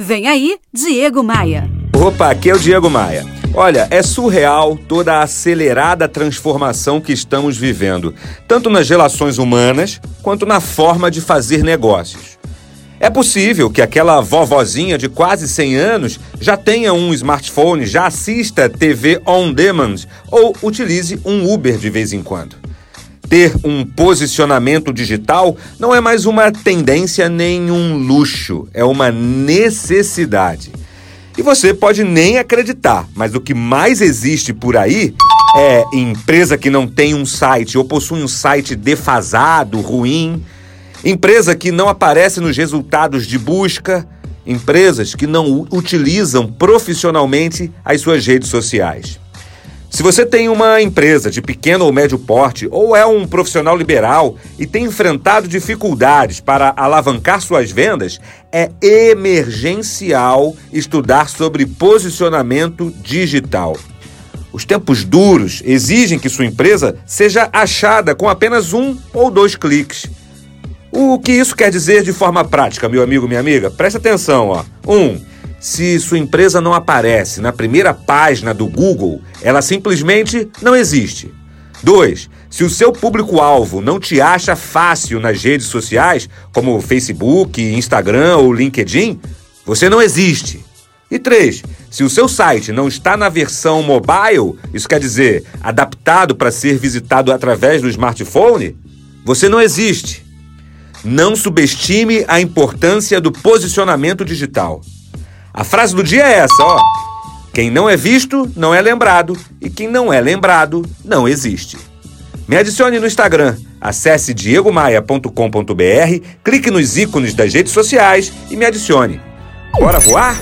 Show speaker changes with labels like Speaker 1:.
Speaker 1: Vem aí, Diego Maia.
Speaker 2: Opa, aqui é o Diego Maia. Olha, é surreal toda a acelerada transformação que estamos vivendo, tanto nas relações humanas quanto na forma de fazer negócios. É possível que aquela vovozinha de quase 100 anos já tenha um smartphone, já assista TV on demand ou utilize um Uber de vez em quando. Ter um posicionamento digital não é mais uma tendência nem um luxo, é uma necessidade. E você pode nem acreditar, mas o que mais existe por aí é empresa que não tem um site ou possui um site defasado, ruim, empresa que não aparece nos resultados de busca, empresas que não utilizam profissionalmente as suas redes sociais. Se você tem uma empresa de pequeno ou médio porte ou é um profissional liberal e tem enfrentado dificuldades para alavancar suas vendas, é emergencial estudar sobre posicionamento digital. Os tempos duros exigem que sua empresa seja achada com apenas um ou dois cliques. O que isso quer dizer de forma prática, meu amigo, minha amiga? Preste atenção, ó. Um, se sua empresa não aparece na primeira página do Google, ela simplesmente não existe. 2. Se o seu público-alvo não te acha fácil nas redes sociais, como Facebook, Instagram ou LinkedIn, você não existe. E 3. Se o seu site não está na versão mobile, isso quer dizer adaptado para ser visitado através do smartphone, você não existe. Não subestime a importância do posicionamento digital. A frase do dia é essa, ó. Quem não é visto, não é lembrado, e quem não é lembrado, não existe. Me adicione no Instagram, acesse diegomaia.com.br, clique nos ícones das redes sociais e me adicione. Bora voar?